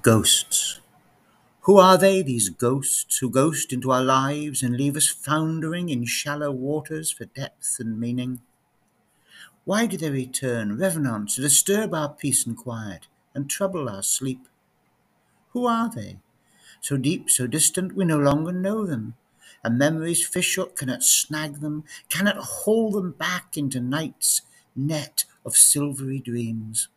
Ghosts. Who are they, these ghosts, who ghost into our lives and leave us foundering in shallow waters for depth and meaning? Why do they return, revenants, to disturb our peace and quiet, and trouble our sleep? Who are they? So deep, so distant, we no longer know them, and memory's fishhook cannot snag them, cannot haul them back into night's net of silvery dreams.